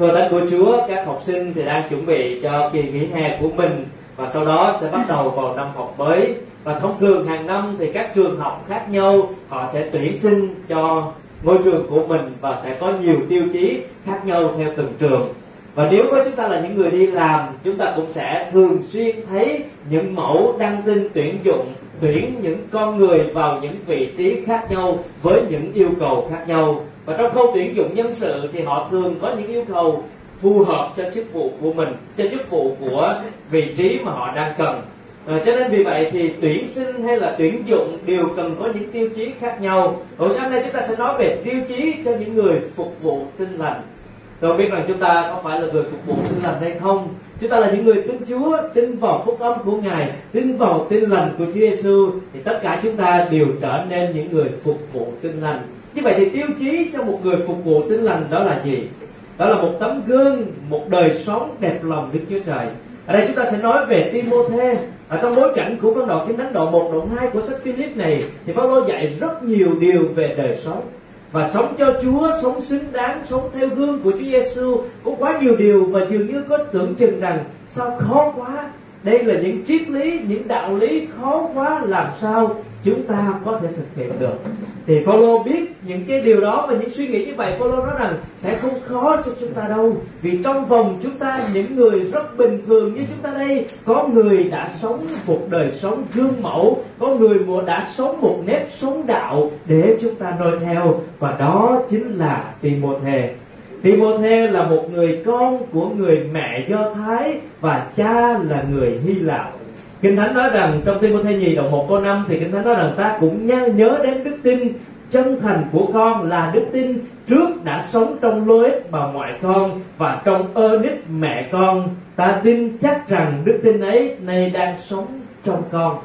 Thưa Thánh của Chúa, các học sinh thì đang chuẩn bị cho kỳ nghỉ hè của mình và sau đó sẽ bắt đầu vào năm học mới. Và thông thường hàng năm thì các trường học khác nhau họ sẽ tuyển sinh cho ngôi trường của mình và sẽ có nhiều tiêu chí khác nhau theo từng trường. Và nếu có chúng ta là những người đi làm chúng ta cũng sẽ thường xuyên thấy những mẫu đăng tin tuyển dụng tuyển những con người vào những vị trí khác nhau với những yêu cầu khác nhau và trong khâu tuyển dụng nhân sự thì họ thường có những yêu cầu phù hợp cho chức vụ của mình cho chức vụ của vị trí mà họ đang cần. À, cho nên vì vậy thì tuyển sinh hay là tuyển dụng đều cần có những tiêu chí khác nhau. Hồi sáng nay chúng ta sẽ nói về tiêu chí cho những người phục vụ tinh lành. Tôi biết rằng chúng ta có phải là người phục vụ tinh lành hay không? Chúng ta là những người tin Chúa tin vào phúc âm của Ngài tin vào tin lành của Chúa Giêsu thì tất cả chúng ta đều trở nên những người phục vụ tinh lành như vậy thì tiêu chí cho một người phục vụ tinh lành đó là gì? Đó là một tấm gương một đời sống đẹp lòng Đức Chúa Trời. Ở đây chúng ta sẽ nói về Timôthê. Ở trong bối cảnh của phân đoạn kinh thánh đoạn 1 đoạn 2 của sách Philip này thì Phaolô dạy rất nhiều điều về đời sống. Và sống cho Chúa, sống xứng đáng, sống theo gương của Chúa Giêsu có quá nhiều điều và dường như có tưởng chừng rằng sao khó quá. Đây là những triết lý, những đạo lý khó quá làm sao chúng ta có thể thực hiện được? Thì Phaolô biết những cái điều đó và những suy nghĩ như vậy. Phaolô nói rằng sẽ không khó cho chúng ta đâu vì trong vòng chúng ta những người rất bình thường như chúng ta đây có người đã sống một đời sống gương mẫu có người đã sống một nếp sống đạo để chúng ta noi theo. Và đó chính là Timothée. Timothy là một người con của người mẹ Do Thái và cha là người Hy Lạp. Kinh Thánh nói rằng trong Timothy nhì đoạn 1 câu 5 thì Kinh Thánh nói rằng ta cũng nhớ đến đức tin chân thành của con là đức tin trước đã sống trong lối bà ngoại con và trong ơ nít mẹ con. Ta tin chắc rằng đức tin ấy nay đang sống trong con.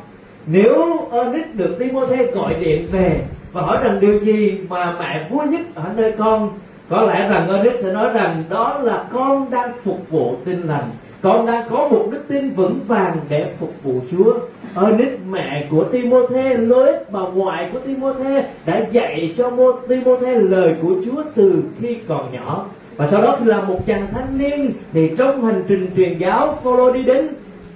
Nếu ơ nít được Timothy gọi điện về và hỏi rằng điều gì mà mẹ vui nhất ở nơi con có lẽ rằng Ernest sẽ nói rằng đó là con đang phục vụ tin lành. Con đang có một đức tin vững vàng để phục vụ Chúa. Ernest mẹ của Timôthê Lois bà ngoại của Timôthê, đã dạy cho Timôthê lời của Chúa từ khi còn nhỏ. Và sau đó khi là một chàng thanh niên, thì trong hành trình truyền giáo, Phaolô đi đến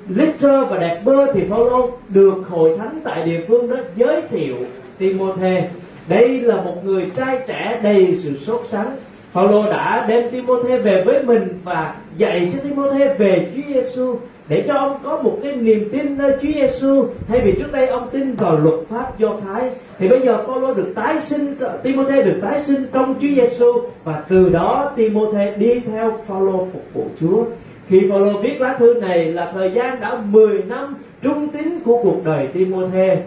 Lystra và Đạt Bơ, thì Phaolô được hội thánh tại địa phương đó giới thiệu Timôthê đây là một người trai trẻ đầy sự sốt sắng. Phaolô đã đem Timôthê về với mình và dạy cho Timôthê về Chúa Giêsu để cho ông có một cái niềm tin nơi Chúa Giêsu thay vì trước đây ông tin vào luật pháp Do Thái, thì bây giờ Phaolô được tái sinh, Timôthê được tái sinh trong Chúa Giêsu và từ đó Timôthê đi theo Phaolô phục vụ Chúa. Khi Phaolô viết lá thư này là thời gian đã 10 năm trung tín của cuộc đời Timôthê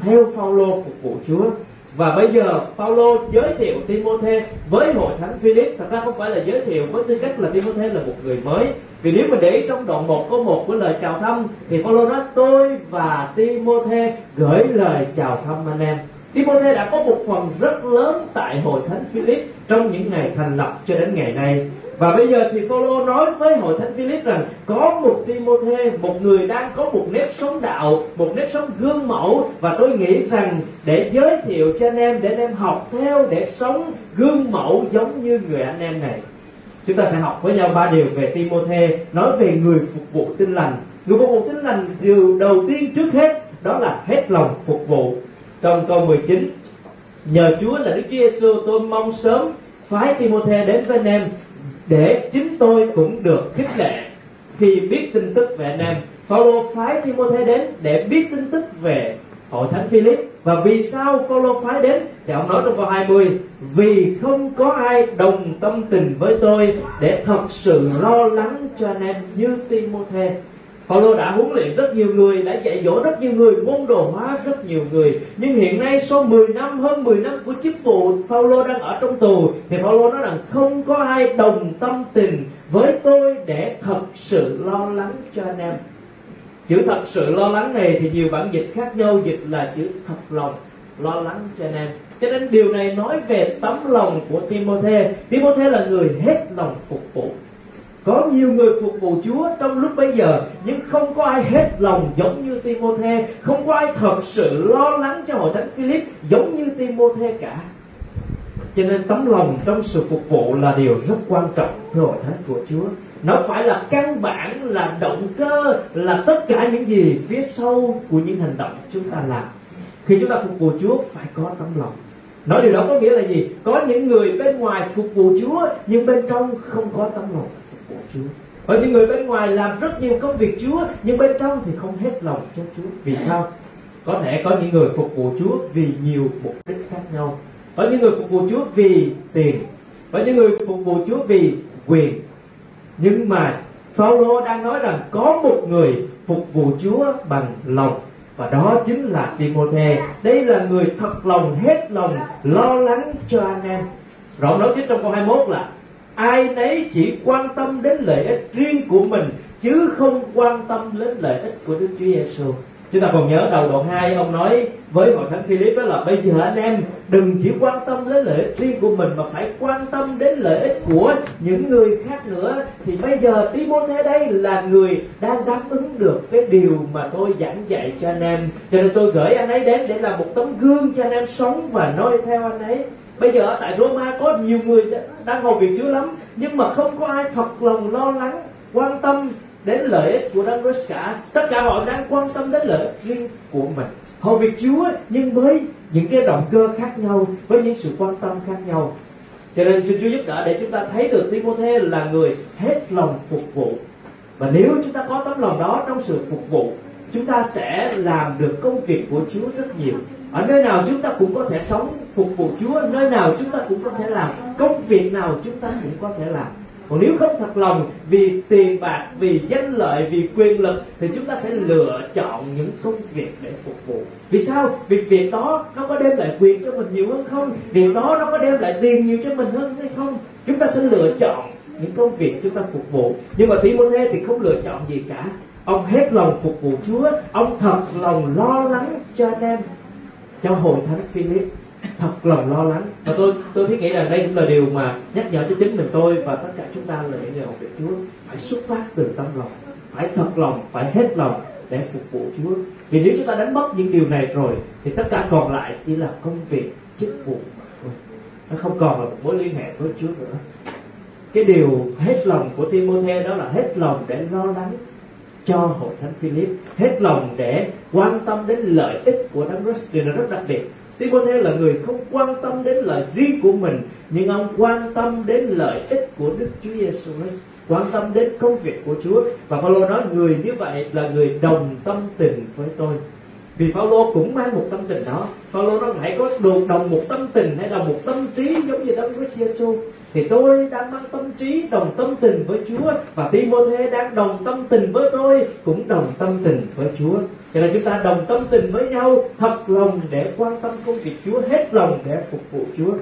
theo Phaolô phục vụ Chúa và bây giờ Phaolô giới thiệu Timôthê với hội thánh Philip. Thật ra không phải là giới thiệu với tư cách là Timôthê là một người mới. Vì nếu mình để ý trong đoạn 1 có một của lời chào thăm, thì Phaolô nói, tôi và Timôthê gửi lời chào thăm anh em. Timôthê đã có một phần rất lớn tại hội thánh Philip trong những ngày thành lập cho đến ngày nay và bây giờ thì Phaolô nói với hội thánh Philip rằng có một Timôthê, một người đang có một nếp sống đạo, một nếp sống gương mẫu và tôi nghĩ rằng để giới thiệu cho anh em để anh em học theo để sống gương mẫu giống như người anh em này. Chúng ta sẽ học với nhau ba điều về Timôthê, nói về người phục vụ tinh lành. Người phục vụ tinh lành điều đầu tiên trước hết đó là hết lòng phục vụ. Trong câu 19 Nhờ Chúa là Đức Chúa Giêsu tôi mong sớm phái Timôthê đến với anh em để chính tôi cũng được khích lệ. Khi biết tin tức về anh em, Phaolô phái Timôthê đến để biết tin tức về hội thánh Philip và vì sao Phaolô phái đến? Thì ông nói trong câu 20 vì không có ai đồng tâm tình với tôi để thật sự lo lắng cho anh em như Timôthê. Phaolô đã huấn luyện rất nhiều người, đã dạy dỗ rất nhiều người, môn đồ hóa rất nhiều người. Nhưng hiện nay sau 10 năm, hơn 10 năm của chức vụ Phaolô đang ở trong tù thì Phaolô nói rằng không có ai đồng tâm tình với tôi để thật sự lo lắng cho anh em. Chữ thật sự lo lắng này thì nhiều bản dịch khác nhau dịch là chữ thật lòng lo lắng cho anh em. Cho nên điều này nói về tấm lòng của Timôthê. Timôthê là người hết lòng phục vụ có nhiều người phục vụ Chúa trong lúc bây giờ nhưng không có ai hết lòng giống như Timôthê, không có ai thật sự lo lắng cho hội thánh Philip giống như Timôthê cả. cho nên tấm lòng trong sự phục vụ là điều rất quan trọng với hội thánh của Chúa. Nó phải là căn bản là động cơ là tất cả những gì phía sau của những hành động chúng ta làm. Khi chúng ta phục vụ Chúa phải có tấm lòng. Nói điều đó có nghĩa là gì? Có những người bên ngoài phục vụ Chúa nhưng bên trong không có tấm lòng của Chúa. Ở những người bên ngoài làm rất nhiều công việc Chúa, nhưng bên trong thì không hết lòng cho Chúa. Vì sao? Có thể có những người phục vụ Chúa vì nhiều mục đích khác nhau. Có những người phục vụ Chúa vì tiền. Có những người phục vụ Chúa vì quyền. Nhưng mà Phaolô đang nói rằng có một người phục vụ Chúa bằng lòng. Và đó chính là Timôthê. Đây là người thật lòng, hết lòng, lo lắng cho anh em. Rồi nói tiếp trong câu 21 là ai nấy chỉ quan tâm đến lợi ích riêng của mình, chứ không quan tâm đến lợi ích của Đức Chúa Giêsu chúng ta còn nhớ đầu đoạn 2 ông nói với hội thánh Philip đó là, bây giờ anh em đừng chỉ quan tâm đến lợi ích riêng của mình mà phải quan tâm đến lợi ích của những người khác nữa. Thì bây giờ Timothy đây là người đang đáp ứng được cái điều mà tôi giảng dạy cho anh em. Cho nên tôi gửi anh ấy đến để làm một tấm gương cho anh em sống và noi theo anh ấy bây giờ ở tại Roma có nhiều người đang ngồi việc Chúa lắm, nhưng mà không có ai thật lòng lo lắng, quan tâm đến lợi ích của Đấng Christ cả. Tất cả họ đang quan tâm đến lợi ích riêng của mình. Họ việc Chúa, nhưng với những cái động cơ khác nhau, với những sự quan tâm khác nhau. Cho nên xin Chúa giúp đỡ để chúng ta thấy được Timôthê là người hết lòng phục vụ. Và nếu chúng ta có tấm lòng đó trong sự phục vụ, chúng ta sẽ làm được công việc của Chúa rất nhiều ở nơi nào chúng ta cũng có thể sống phục vụ Chúa, nơi nào chúng ta cũng có thể làm, công việc nào chúng ta cũng có thể làm. Còn nếu không thật lòng vì tiền bạc, vì danh lợi, vì quyền lực, thì chúng ta sẽ lựa chọn những công việc để phục vụ. Vì sao? Vì việc đó nó có đem lại quyền cho mình nhiều hơn không? Việc đó nó có đem lại tiền nhiều cho mình hơn hay không? Chúng ta sẽ lựa chọn những công việc chúng ta phục vụ. Nhưng mà Timothy thì không lựa chọn gì cả. Ông hết lòng phục vụ Chúa, ông thật lòng lo lắng cho anh em cho hội thánh Philip, thật lòng lo lắng. Và tôi tôi thiết nghĩ rằng đây cũng là điều mà nhắc nhở cho chính mình tôi và tất cả chúng ta là những người học việc Chúa. Phải xuất phát từ tâm lòng, phải thật lòng, phải hết lòng để phục vụ Chúa. Vì nếu chúng ta đánh mất những điều này rồi, thì tất cả còn lại chỉ là công việc, chức vụ mà thôi. Nó không còn là một mối liên hệ với Chúa nữa. Cái điều hết lòng của Timôthê đó là hết lòng để lo lắng cho hội thánh Philip hết lòng để quan tâm đến lợi ích của Đấng Christ điều này rất đặc biệt. Timothée là người không quan tâm đến lợi riêng của mình, nhưng ông quan tâm đến lợi ích của Đức Chúa Giêsu quan tâm đến công việc của Chúa. Và Phaolô nói, người như vậy là người đồng tâm tình với tôi. Vì Phaolô cũng mang một tâm tình đó. Phaolô nói, hãy có được đồng một tâm tình hay là một tâm trí giống như Đấng Christ Jesus thì tôi đang mang tâm trí đồng tâm tình với Chúa. Và Timôthê đang đồng tâm tình với tôi cũng đồng tâm tình với Chúa. Cho nên chúng ta đồng tâm tình với nhau thật lòng để quan tâm công việc Chúa hết lòng để phục vụ Chúa.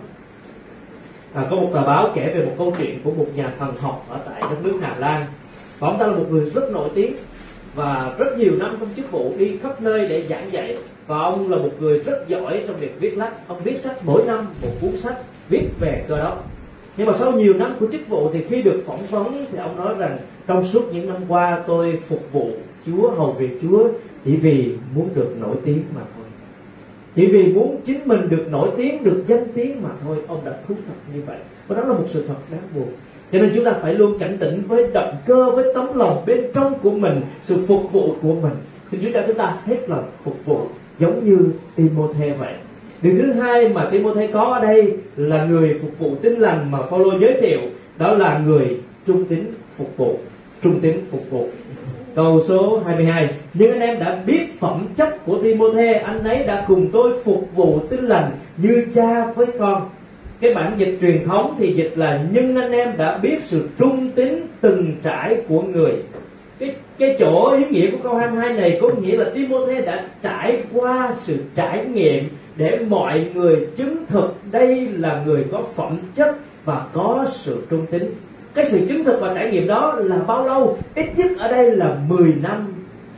À, có một tờ báo kể về một câu chuyện của một nhà thần học ở tại đất nước Hà Lan. Và ông ta là một người rất nổi tiếng. Và rất nhiều năm trong chức vụ đi khắp nơi để giảng dạy. Và ông là một người rất giỏi trong việc viết lách. Ông viết sách mỗi năm một cuốn sách viết về cơ đốc nhưng mà sau nhiều năm của chức vụ thì khi được phỏng vấn thì ông nói rằng trong suốt những năm qua tôi phục vụ Chúa, hầu việc Chúa chỉ vì muốn được nổi tiếng mà thôi. Chỉ vì muốn chính mình được nổi tiếng, được danh tiếng mà thôi, ông đã thú thật như vậy. Và đó là một sự thật đáng buồn. Cho nên chúng ta phải luôn cảnh tỉnh với động cơ, với tấm lòng bên trong của mình, sự phục vụ của mình. Xin Chúa cho chúng ta hết lòng phục vụ giống như Timothy vậy điều thứ hai mà Timothy có ở đây là người phục vụ tinh lành mà Phaolô giới thiệu, đó là người trung tín phục vụ, trung tín phục vụ. Câu số 22 nhưng anh em đã biết phẩm chất của Timothy, anh ấy đã cùng tôi phục vụ tinh lành như cha với con. Cái bản dịch truyền thống thì dịch là, nhưng anh em đã biết sự trung tín từng trải của người. Cái cái chỗ ý nghĩa của câu 22 này có nghĩa là Timothy đã trải qua sự trải nghiệm để mọi người chứng thực đây là người có phẩm chất và có sự trung tín. Cái sự chứng thực và trải nghiệm đó là bao lâu? Ít nhất ở đây là 10 năm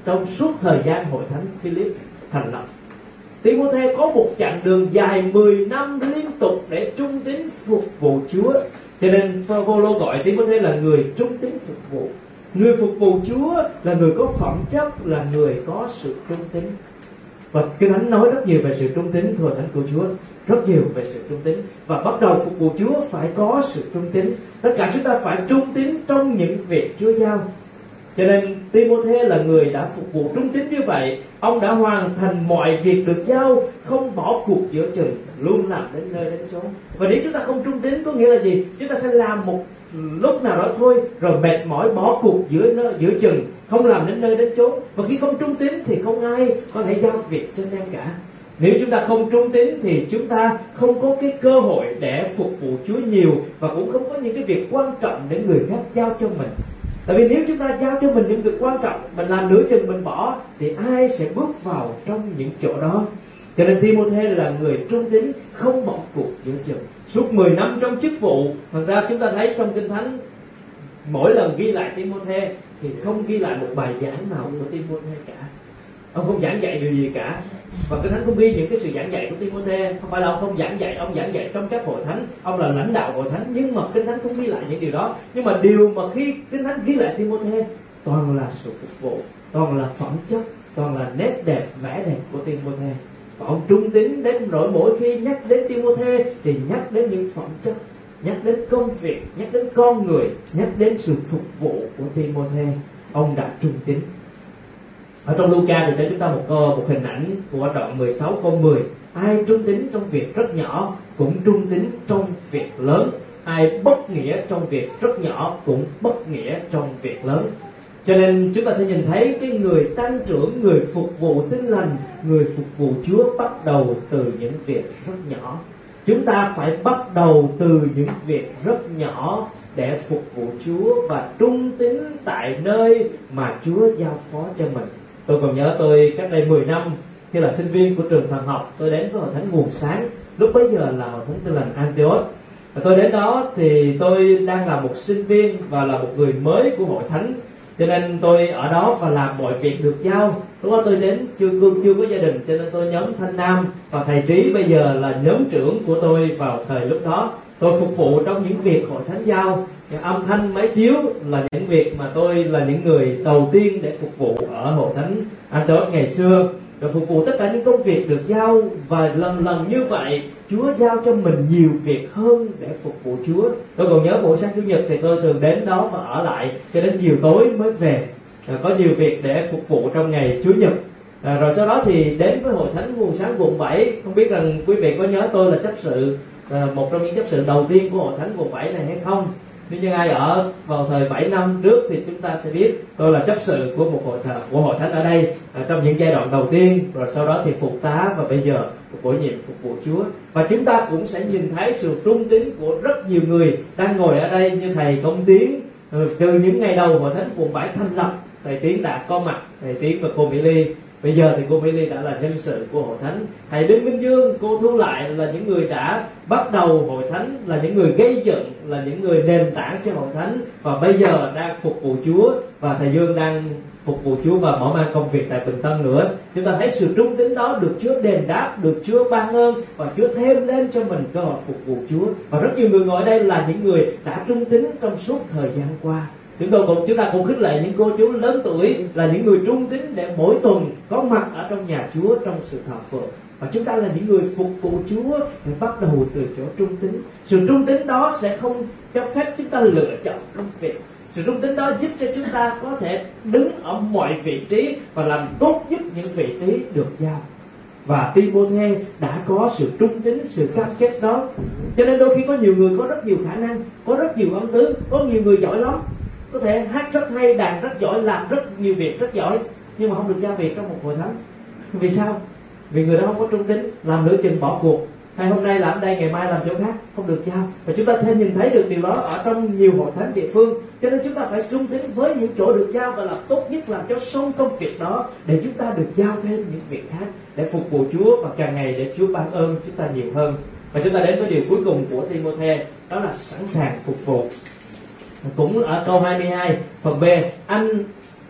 trong suốt thời gian hội thánh Philip thành lập. Timothy có một chặng đường dài 10 năm liên tục để trung tín phục vụ Chúa. Cho nên Phaolô gọi Timothy là người trung tín phục vụ. Người phục vụ Chúa là người có phẩm chất, là người có sự trung tín và kinh thánh nói rất nhiều về sự trung tín, thưa thánh của Chúa. Rất nhiều về sự trung tín. Và bắt đầu phục vụ Chúa phải có sự trung tín. Tất cả chúng ta phải trung tín trong những việc Chúa giao. Cho nên Timothy là người đã phục vụ trung tín như vậy. Ông đã hoàn thành mọi việc được giao, không bỏ cuộc giữa chừng, luôn làm đến nơi đến chốn. Và nếu chúng ta không trung tín có nghĩa là gì? Chúng ta sẽ làm một lúc nào đó thôi rồi mệt mỏi bỏ cuộc giữa nơi, giữa chừng không làm đến nơi đến chốn. Và khi không trung tín thì không ai có thể giao việc cho em cả. Nếu chúng ta không trung tín thì chúng ta không có cái cơ hội để phục vụ Chúa nhiều và cũng không có những cái việc quan trọng để người khác giao cho mình. Tại vì nếu chúng ta giao cho mình những việc quan trọng mình làm nửa chừng mình bỏ thì ai sẽ bước vào trong những chỗ đó? Cho nên Timothy là người trung tín, không bỏ cuộc giữa chừng. Suốt 10 năm trong chức vụ, thật ra chúng ta thấy trong kinh thánh, mỗi lần ghi lại Timothy thì không ghi lại một bài giảng nào của Timothy cả. Ông không giảng dạy điều gì cả. Và kinh thánh không ghi những cái sự giảng dạy của Timothy không phải là ông không giảng dạy, ông giảng dạy trong các hội thánh, ông là lãnh đạo hội thánh, nhưng mà kinh thánh không ghi lại những điều đó. Nhưng mà điều mà khi kinh thánh ghi lại Timothy toàn là sự phục vụ, toàn là phẩm chất, toàn là nét đẹp, vẻ đẹp của Timothy bọn ông trung tín đến nỗi mỗi khi nhắc đến Timothy thì nhắc đến những phẩm chất, nhắc đến công việc, nhắc đến con người, nhắc đến sự phục vụ của Timothy, ông đã trung tín. Ở trong Luca thì cho chúng ta một câu một hình ảnh của đoạn 16 câu 10 ai trung tín trong việc rất nhỏ cũng trung tín trong việc lớn. Ai bất nghĩa trong việc rất nhỏ cũng bất nghĩa trong việc lớn. Cho nên chúng ta sẽ nhìn thấy cái người tăng trưởng, người phục vụ tinh lành người phục vụ chúa bắt đầu từ những việc rất nhỏ. Chúng ta phải bắt đầu từ những việc rất nhỏ để phục vụ chúa và trung tín tại nơi mà chúa giao phó cho mình. Tôi còn nhớ tôi cách đây 10 năm, khi là sinh viên của trường thần học, tôi đến với hội thánh nguồn sáng. Lúc bấy giờ là hội thánh tin lành Antioch. Và tôi đến đó thì tôi đang là một sinh viên và là một người mới của hội thánh cho nên tôi ở đó và làm mọi việc được giao. Lúc đó tôi đến chưa cương, chưa có gia đình, cho nên tôi nhóm thanh nam và thầy trí bây giờ là nhóm trưởng của tôi vào thời lúc đó. Tôi phục vụ trong những việc hội thánh giao. Âm thanh, máy chiếu là những việc mà tôi là những người đầu tiên để phục vụ ở hội thánh anh Antioch ngày xưa và phục vụ tất cả những công việc được giao và lần lần như vậy Chúa giao cho mình nhiều việc hơn để phục vụ Chúa. Tôi còn nhớ buổi sáng chủ nhật thì tôi thường đến đó và ở lại cho đến chiều tối mới về. À, có nhiều việc để phục vụ trong ngày Chúa nhật. À, rồi sau đó thì đến với hội thánh nguồn sáng quận 7 không biết rằng quý vị có nhớ tôi là chấp sự à, một trong những chấp sự đầu tiên của hội thánh quận 7 này hay không? Nếu như ai ở vào thời 7 năm trước thì chúng ta sẽ biết tôi là chấp sự của một hội thờ của hội thánh ở đây ở trong những giai đoạn đầu tiên, rồi sau đó thì phục tá và bây giờ bổ nhiệm phục vụ Chúa. Và chúng ta cũng sẽ nhìn thấy sự trung tín của rất nhiều người đang ngồi ở đây như thầy công tiến ừ, từ những ngày đầu hội thánh quận bãi thành lập. Thầy tiến đã có mặt, thầy tiến và cô mỹ ly bây giờ thì cô Mỹ Ly đã là nhân sự của hội thánh. Thầy Đinh Minh Dương, cô Thu Lại là những người đã bắt đầu hội thánh, là những người gây dựng, là những người nền tảng cho hội thánh. Và bây giờ đang phục vụ Chúa và thầy Dương đang phục vụ Chúa và mở mang công việc tại Bình Tân nữa. Chúng ta thấy sự trung tín đó được Chúa đền đáp, được Chúa ban ơn và Chúa thêm lên cho mình cơ hội phục vụ Chúa. Và rất nhiều người ngồi ở đây là những người đã trung tín trong suốt thời gian qua chúng tôi cũng, chúng ta cũng khích lệ những cô chú lớn tuổi là những người trung tín để mỗi tuần có mặt ở trong nhà Chúa trong sự thờ phượng. Và chúng ta là những người phục vụ Chúa bắt đầu từ chỗ trung tín. Sự trung tín đó sẽ không cho phép chúng ta lựa chọn công việc. Sự trung tín đó giúp cho chúng ta có thể đứng ở mọi vị trí và làm tốt nhất những vị trí được giao. Và Timothy đã có sự trung tín, sự cam kết đó. Cho nên đôi khi có nhiều người có rất nhiều khả năng, có rất nhiều ân tứ, có nhiều người giỏi lắm có thể hát rất hay, đàn rất giỏi, làm rất nhiều việc rất giỏi, nhưng mà không được giao việc trong một hội thánh vì sao? Vì người đó không có trung tín, làm nửa chừng bỏ cuộc. Hay hôm nay làm đây, ngày mai làm chỗ khác, không được giao. Và chúng ta sẽ nhìn thấy được điều đó ở trong nhiều hội thánh địa phương. Cho nên chúng ta phải trung tín với những chỗ được giao và làm tốt nhất, làm cho xong công việc đó, để chúng ta được giao thêm những việc khác, để phục vụ Chúa và càng ngày để Chúa ban ơn chúng ta nhiều hơn. Và chúng ta đến với điều cuối cùng của Timothy đó là sẵn sàng phục vụ cũng ở câu 22 phần B, anh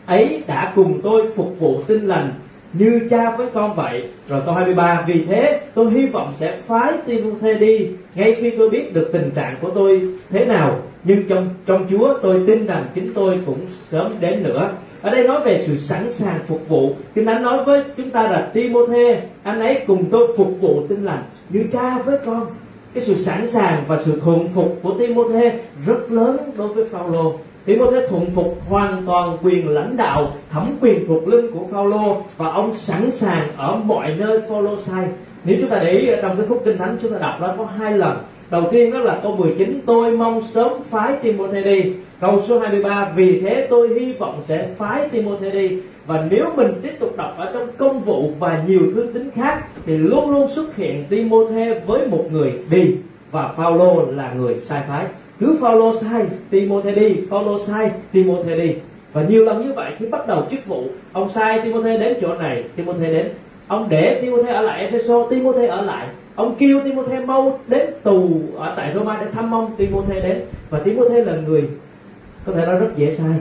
ấy đã cùng tôi phục vụ tinh lành như cha với con vậy. Rồi câu 23 vì thế tôi hy vọng sẽ phái Timothy đi, ngay khi tôi biết được tình trạng của tôi thế nào. Nhưng trong trong Chúa tôi tin rằng chính tôi cũng sớm đến nữa. Ở đây nói về sự sẵn sàng phục vụ. Kinh thánh nói với chúng ta là Timothy anh ấy cùng tôi phục vụ tinh lành như cha với con cái sự sẵn sàng và sự thuận phục của Timôthê rất lớn đối với Phaolô. Timôthê thuận phục hoàn toàn quyền lãnh đạo, thẩm quyền thuộc linh của Phaolô và ông sẵn sàng ở mọi nơi Phaolô sai. Nếu chúng ta để ý trong cái khúc kinh thánh, chúng ta đọc đó có hai lần. Đầu tiên đó là câu 19 tôi mong sớm phái Timôthê đi. Câu số 23 vì thế tôi hy vọng sẽ phái Timôthê đi. Và nếu mình tiếp tục đọc ở trong công vụ và nhiều thứ tính khác thì luôn luôn xuất hiện Timôthê với một người đi và Phaolô là người sai phái. Cứ Phaolô sai Timôthê đi, Phaolô sai Timôthê đi. Và nhiều lần như vậy khi bắt đầu chức vụ, ông sai Timôthê đến chỗ này Timôthê đến. Ông để Timôthê ở lại Ephesos Timôthê ở lại. Ông kêu Timôthê mau đến tù ở tại Roma để thăm ông Timôthê đến. Và Timôthê là người có thể nói rất dễ sai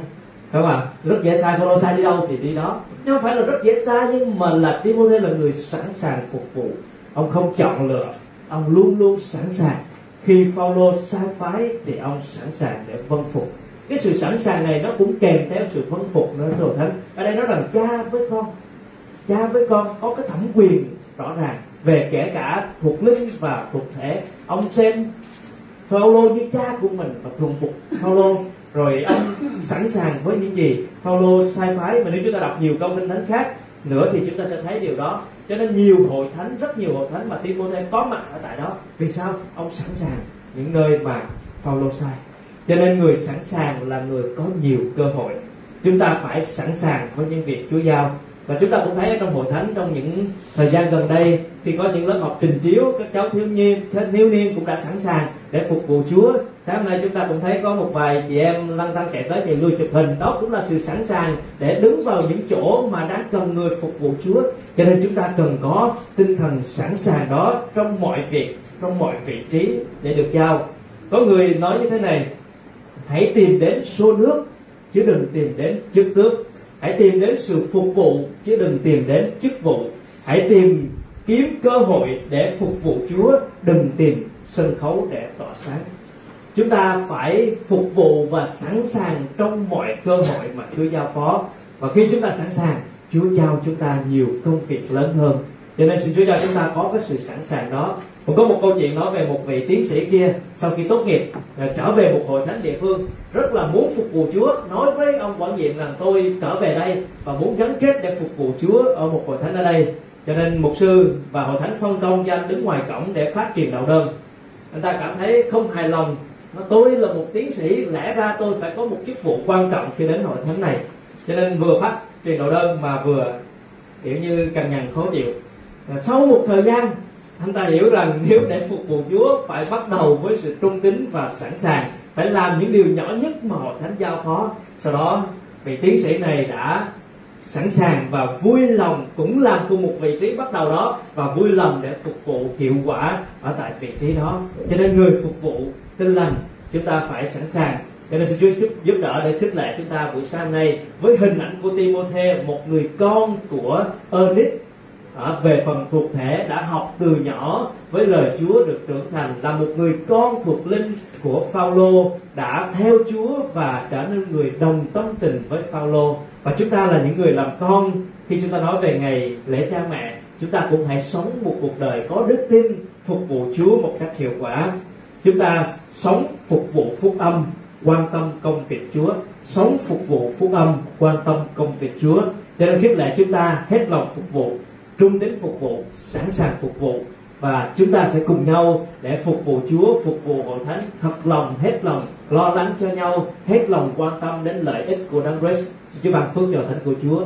không ạ? Rất dễ sai follow sai đi đâu thì đi đó. Nhưng không phải là rất dễ sai, nhưng mà là Timothy là người sẵn sàng phục vụ. Ông không chọn lựa. Ông luôn luôn sẵn sàng. Khi follow sai phái thì ông sẵn sàng để vâng phục. Cái sự sẵn sàng này nó cũng kèm theo sự vâng phục nữa rồi thánh. Ở đây nó rằng cha với con. Cha với con có cái thẩm quyền rõ ràng về kể cả thuộc linh và thuộc thể. Ông xem Phaolô như cha của mình và thuần phục Phaolô rồi ông sẵn sàng với những gì Phaolô sai phái mà nếu chúng ta đọc nhiều câu kinh thánh khác nữa thì chúng ta sẽ thấy điều đó. Cho nên nhiều hội thánh, rất nhiều hội thánh mà Timôthê có mặt ở tại đó. Vì sao? Ông sẵn sàng những nơi mà Phaolô sai. Cho nên người sẵn sàng là người có nhiều cơ hội. Chúng ta phải sẵn sàng với những việc Chúa giao. Và chúng ta cũng thấy trong hội thánh, trong những thời gian gần đây khi có những lớp học trình chiếu, các cháu thiếu niên thiếu niên cũng đã sẵn sàng để phục vụ Chúa. Sáng hôm nay chúng ta cũng thấy có một vài chị em lăn tăng chạy tới chạy lui chụp hình. Đó cũng là sự sẵn sàng để đứng vào những chỗ mà đang cần người phục vụ Chúa. Cho nên chúng ta cần có tinh thần sẵn sàng đó trong mọi việc, trong mọi vị trí để được giao. Có người nói như thế này, hãy tìm đến số nước, chứ đừng tìm đến chức tước. Hãy tìm đến sự phục vụ, chứ đừng tìm đến chức vụ. Hãy tìm kiếm cơ hội để phục vụ chúa, đừng tìm sân khấu để tỏa sáng. Chúng ta phải phục vụ và sẵn sàng trong mọi cơ hội mà chúa giao phó. Và khi chúng ta sẵn sàng, chúa giao chúng ta nhiều công việc lớn hơn. Cho nên xin chúa cho chúng ta có cái sự sẵn sàng đó. Cũng có một câu chuyện nói về một vị tiến sĩ kia, sau khi tốt nghiệp à, trở về một hội thánh địa phương, rất là muốn phục vụ Chúa, nói với ông quản nhiệm rằng, tôi trở về đây và muốn gắn kết để phục vụ Chúa ở một hội thánh ở đây cho nên mục sư và hội thánh phân công cho anh đứng ngoài cổng để phát truyền đạo đơn. Anh ta cảm thấy không hài lòng. Nó tôi là một tiến sĩ, lẽ ra tôi phải có một chức vụ quan trọng khi đến hội thánh này. Cho nên vừa phát truyền đạo đơn mà vừa, kiểu như, cằn nhằn khó chịu. Sau một thời gian, anh ta hiểu rằng nếu để phục vụ Chúa phải bắt đầu với sự trung tín và sẵn sàng, phải làm những điều nhỏ nhất mà hội thánh giao phó. Sau đó, vị tiến sĩ này đã sẵn sàng và vui lòng cũng làm cùng một vị trí bắt đầu đó và vui lòng để phục vụ hiệu quả ở tại vị trí đó. Cho nên người phục vụ tin lành chúng ta phải sẵn sàng. Cho nên xin Chúa giúp, giúp đỡ để khích lệ chúng ta buổi sáng nay với hình ảnh của Timôthê một người con của Ernest à, về phần thuộc thể đã học từ nhỏ với lời Chúa được trưởng thành là một người con thuộc linh của Phaolô đã theo Chúa và trở nên người đồng tâm tình với Phaolô. Và chúng ta là những người làm con. Khi chúng ta nói về ngày lễ cha mẹ chúng ta cũng hãy sống một cuộc đời có đức tin phục vụ Chúa một cách hiệu quả. Chúng ta sống phục vụ phúc âm quan tâm công việc Chúa. Sống phục vụ phúc âm quan tâm công việc Chúa. Cho nên khiếp lệ chúng ta hết lòng phục vụ trung tín phục vụ sẵn sàng phục vụ. Và chúng ta sẽ cùng nhau để phục vụ Chúa, phục vụ hội thánh. Thật lòng, hết lòng, lo lắng cho nhau, hết lòng quan tâm đến lợi ích của Đấng Christ. Xin Chúa ban phước cho thánh của Chúa.